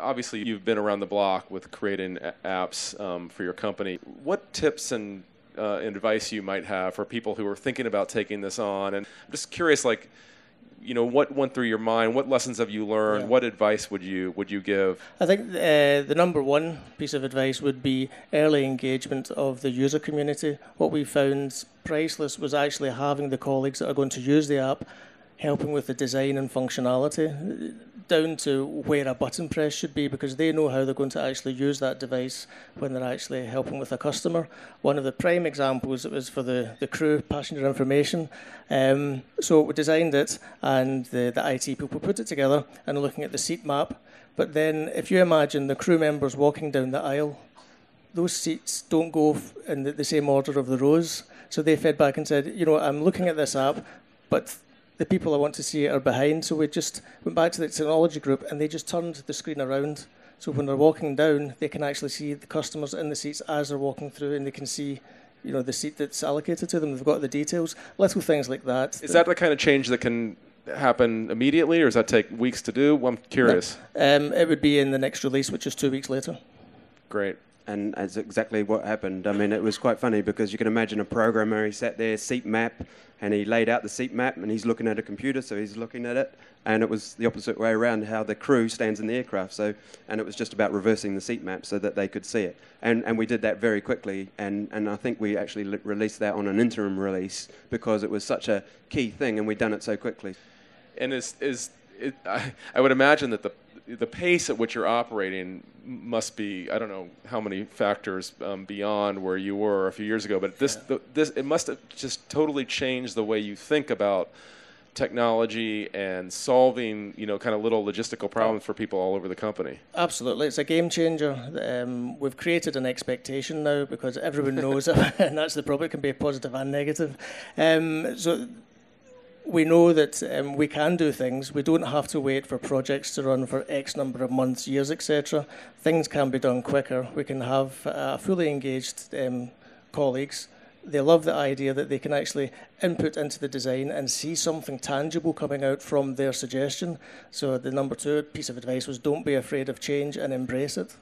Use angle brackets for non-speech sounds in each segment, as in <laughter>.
obviously you've been around the block with creating apps um, for your company. What tips and uh, advice you might have for people who are thinking about taking this on? And I'm just curious, like, you know, what went through your mind? What lessons have you learned? Yeah. What advice would you would you give? I think uh, the number one piece of advice would be early engagement of the user community. What we found priceless was actually having the colleagues that are going to use the app helping with the design and functionality down to where a button press should be because they know how they're going to actually use that device when they're actually helping with a customer. One of the prime examples was for the, the crew passenger information. Um, so we designed it and the, the IT people put it together and looking at the seat map. But then if you imagine the crew members walking down the aisle, those seats don't go in the, the same order of the rows. So they fed back and said, you know, I'm looking at this app, but the people I want to see are behind. So we just went back to the technology group and they just turned the screen around. So when they're walking down, they can actually see the customers in the seats as they're walking through, and they can see, you know, the seat that's allocated to them. They've got the details, little things like that. Is that the kind of change that can happen immediately, or does that take weeks to do? I'm curious. Um, it would be in the next release, which is two weeks later. Great and that's exactly what happened. I mean, it was quite funny because you can imagine a programmer, he sat there, seat map, and he laid out the seat map, and he's looking at a computer, so he's looking at it, and it was the opposite way around, how the crew stands in the aircraft. So, and it was just about reversing the seat map so that they could see it, and and we did that very quickly, and and I think we actually released that on an interim release because it was such a key thing, and we'd done it so quickly. And is is it, I, I would imagine that the the pace at which you're operating must be I don't know how many factors um, beyond where you were a few years ago, but this yeah. the, this it must have just totally changed the way you think about technology and solving you know kind of little logistical problems for people all over the company. Absolutely, it's a game changer. Um, we've created an expectation now because everyone knows, it <laughs> <laughs> and that's the problem. It can be a positive and negative. Um, so we know that um, we can do things. We don't have to wait for projects to run for X number of months, years, etc. Things can be done quicker. We can have uh, fully engaged um, colleagues. They love the idea that they can actually input into the design and see something tangible coming out from their suggestion. So the number two piece of advice was don't be afraid of change and embrace it.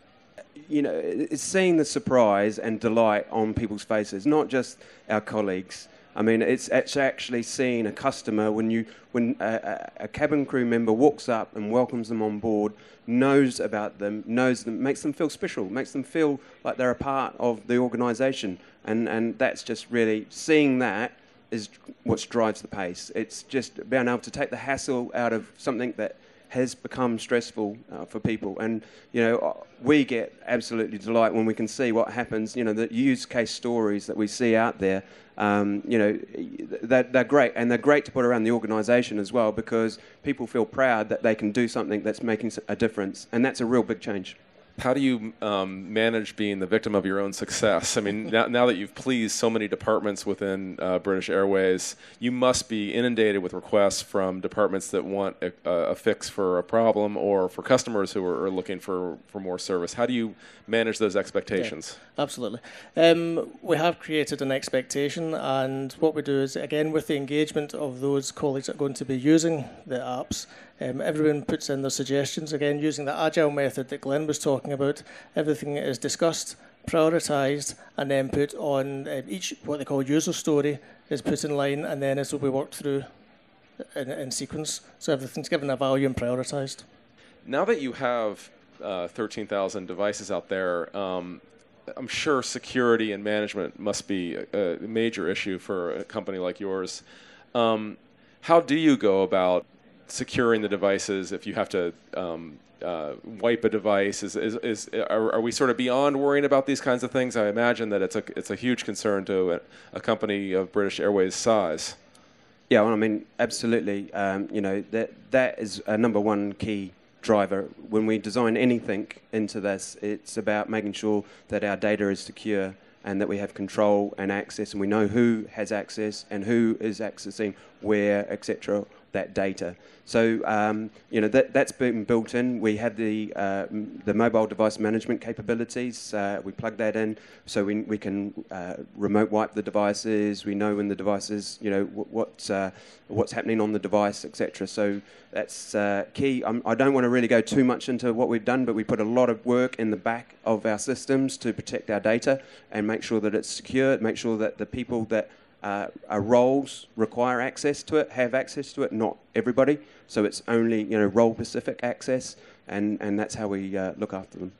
You know, it's seeing the surprise and delight on people's faces, not just our colleagues I mean, it's, it's actually seeing a customer when you when a, a, cabin crew member walks up and welcomes them on board, knows about them, knows them, makes them feel special, makes them feel like they're a part of the organisation, and and that's just really seeing that is what drives the pace. It's just being able to take the hassle out of something that has become stressful uh, for people. And, you know, uh, we get absolutely delight when we can see what happens, you know, the use case stories that we see out there. Um, you know, they're, they're, great, and they're great to put around the organisation as well because people feel proud that they can do something that's making a difference, and that's a real big change how do you um, manage being the victim of your own success? I mean, now, now that you've pleased so many departments within uh, British Airways, you must be inundated with requests from departments that want a, a fix for a problem or for customers who are, are, looking for, for more service. How do you manage those expectations? Yeah, absolutely. Um, we have created an expectation, and what we do is, again, with the engagement of those colleagues that are going to be using the apps, um, everyone puts in their suggestions, again, using the agile method that Glenn was talking about. Everything is discussed, prioritised, and then put on uh, each what they call user story is put in line, and then it will be worked through in, in sequence. So everything's given a value and prioritised. Now that you have uh, 13,000 devices out there, um, I'm sure security and management must be a, a major issue for a company like yours. Um, how do you go about securing the devices if you have to um, uh, wipe a device is, is, is are, are, we sort of beyond worrying about these kinds of things? I imagine that it's a it's a huge concern to a, a company of british airways size. Yeah well, i mean absolutely. Um, you know that that is a number one key driver. When we design anything into this it's about making sure that our data is secure and that we have control and access and we know who has access and who is accessing where etc that data. So um, you know that that's been built in. We have the uh, the mobile device management capabilities. Uh, we plug that in, so we we can uh, remote wipe the devices. We know when the devices, you know, what, what uh, what's happening on the device, etc. So that's uh, key. I'm, I do not want to really go too much into what we've done, but we put a lot of work in the back of our systems to protect our data and make sure that it's secure. Make sure that the people that uh, roles require access to it, have access to it, not everybody. So it's only you know role specific access, and, and that's how we uh, look after them.